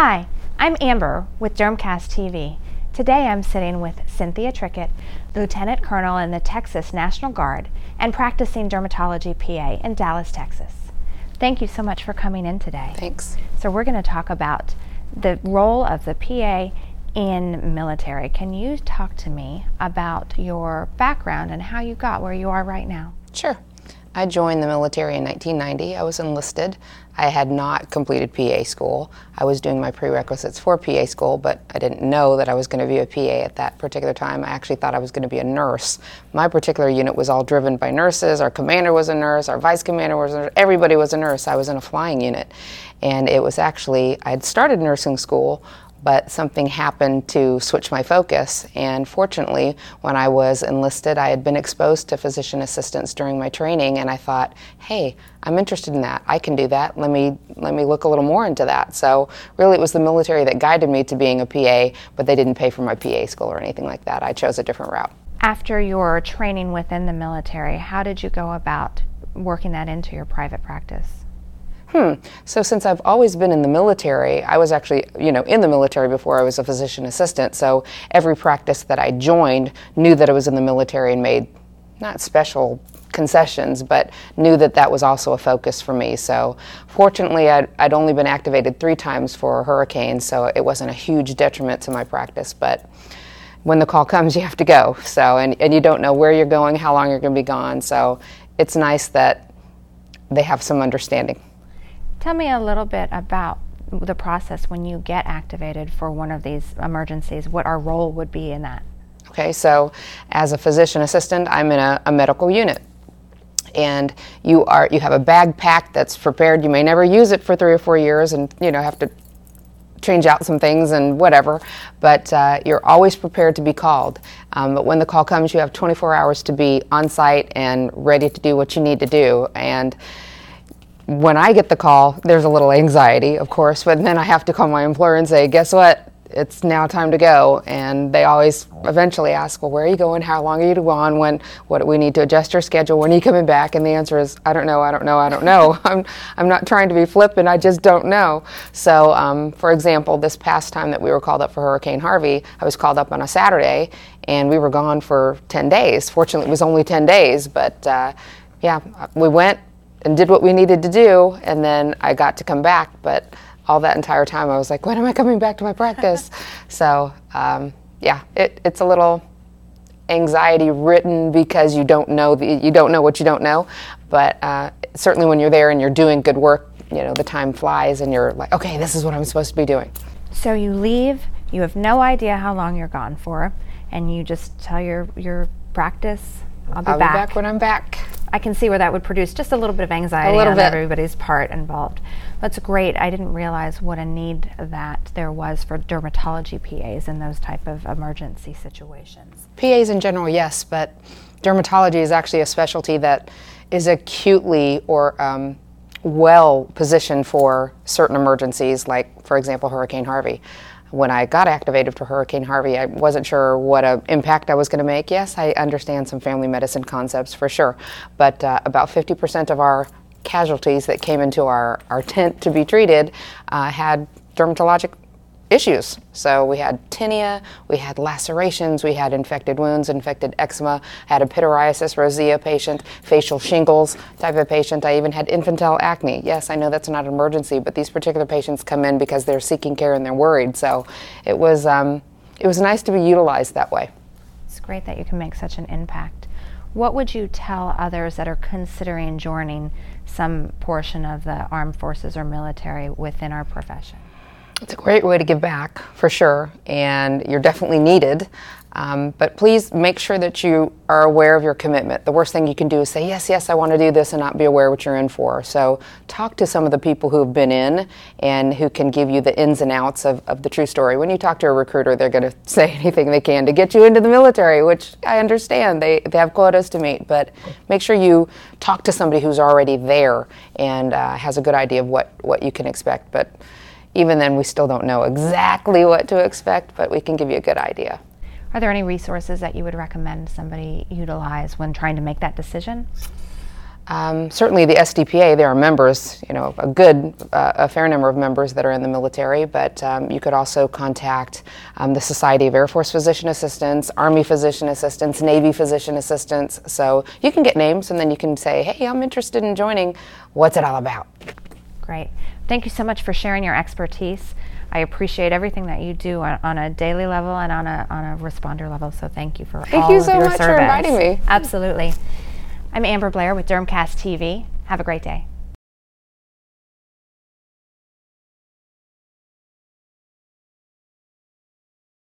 Hi, I'm Amber with Dermcast TV. Today I'm sitting with Cynthia Trickett, Lieutenant Colonel in the Texas National Guard and practicing dermatology PA in Dallas, Texas. Thank you so much for coming in today. Thanks. So we're going to talk about the role of the PA in military. Can you talk to me about your background and how you got where you are right now? Sure. I joined the military in 1990. I was enlisted. I had not completed PA school. I was doing my prerequisites for PA school, but I didn't know that I was going to be a PA at that particular time. I actually thought I was going to be a nurse. My particular unit was all driven by nurses. Our commander was a nurse, our vice commander was a nurse, everybody was a nurse. I was in a flying unit. And it was actually, I had started nursing school but something happened to switch my focus. And fortunately, when I was enlisted, I had been exposed to physician assistants during my training, and I thought, hey, I'm interested in that. I can do that. Let me let me look a little more into that. So really, it was the military that guided me to being a PA, but they didn't pay for my PA school or anything like that. I chose a different route. After your training within the military, how did you go about working that into your private practice? Hmm. So since I've always been in the military, I was actually, you know, in the military before I was a physician assistant. So every practice that I joined knew that I was in the military and made not special concessions, but knew that that was also a focus for me. So fortunately, I'd, I'd only been activated three times for hurricanes, so it wasn't a huge detriment to my practice. But when the call comes, you have to go. So, and, and you don't know where you're going, how long you're going to be gone. So it's nice that they have some understanding. Tell me a little bit about the process when you get activated for one of these emergencies, what our role would be in that. Okay, so as a physician assistant, I'm in a, a medical unit. And you are you have a bag packed that's prepared. You may never use it for three or four years and you know have to change out some things and whatever. But uh, you're always prepared to be called. Um, but when the call comes you have 24 hours to be on site and ready to do what you need to do. And when I get the call, there's a little anxiety, of course, but then I have to call my employer and say, guess what? It's now time to go. And they always eventually ask, well, where are you going? How long are you gone? When, what do we need to adjust your schedule? When are you coming back? And the answer is, I don't know, I don't know, I don't know. I'm, I'm not trying to be flippant, I just don't know. So, um, for example, this past time that we were called up for Hurricane Harvey, I was called up on a Saturday and we were gone for 10 days. Fortunately, it was only 10 days, but uh, yeah, we went, and did what we needed to do, and then I got to come back. But all that entire time, I was like, when am I coming back to my practice? so, um, yeah, it, it's a little anxiety written because you don't know the, you don't know what you don't know. But uh, certainly, when you're there and you're doing good work, you know the time flies, and you're like, okay, this is what I'm supposed to be doing. So you leave. You have no idea how long you're gone for, and you just tell your your practice, "I'll be I'll back." be back when I'm back. I can see where that would produce just a little bit of anxiety on bit. everybody's part involved. That's great. I didn't realize what a need that there was for dermatology PAs in those type of emergency situations. PAs in general, yes, but dermatology is actually a specialty that is acutely or um, well positioned for certain emergencies, like, for example, Hurricane Harvey. When I got activated for Hurricane Harvey, I wasn't sure what a impact I was going to make. Yes, I understand some family medicine concepts for sure, but uh, about 50% of our casualties that came into our, our tent to be treated uh, had dermatologic issues. So we had tinea, we had lacerations, we had infected wounds, infected eczema, had a pityriasis rosea patient, facial shingles type of patient. I even had infantile acne. Yes, I know that's not an emergency, but these particular patients come in because they're seeking care and they're worried. So it was um, it was nice to be utilized that way. It's great that you can make such an impact. What would you tell others that are considering joining some portion of the armed forces or military within our profession? It's a great way to give back, for sure, and you're definitely needed. Um, but please make sure that you are aware of your commitment. The worst thing you can do is say, Yes, yes, I want to do this, and not be aware what you're in for. So, talk to some of the people who have been in and who can give you the ins and outs of, of the true story. When you talk to a recruiter, they're going to say anything they can to get you into the military, which I understand. They, they have quotas to meet, but make sure you talk to somebody who's already there and uh, has a good idea of what, what you can expect. But even then, we still don't know exactly what to expect, but we can give you a good idea. Are there any resources that you would recommend somebody utilize when trying to make that decision? Um, certainly, the SDPA, there are members, you know, a good, uh, a fair number of members that are in the military, but um, you could also contact um, the Society of Air Force Physician Assistants, Army Physician Assistants, Navy Physician Assistants. So you can get names and then you can say, hey, I'm interested in joining. What's it all about? Great. Thank you so much for sharing your expertise. I appreciate everything that you do on, on, a daily level and on a, on a responder level. So thank you for thank all you of so your much service. for inviting me. Absolutely. I'm Amber Blair with Dermcast TV. Have a great day.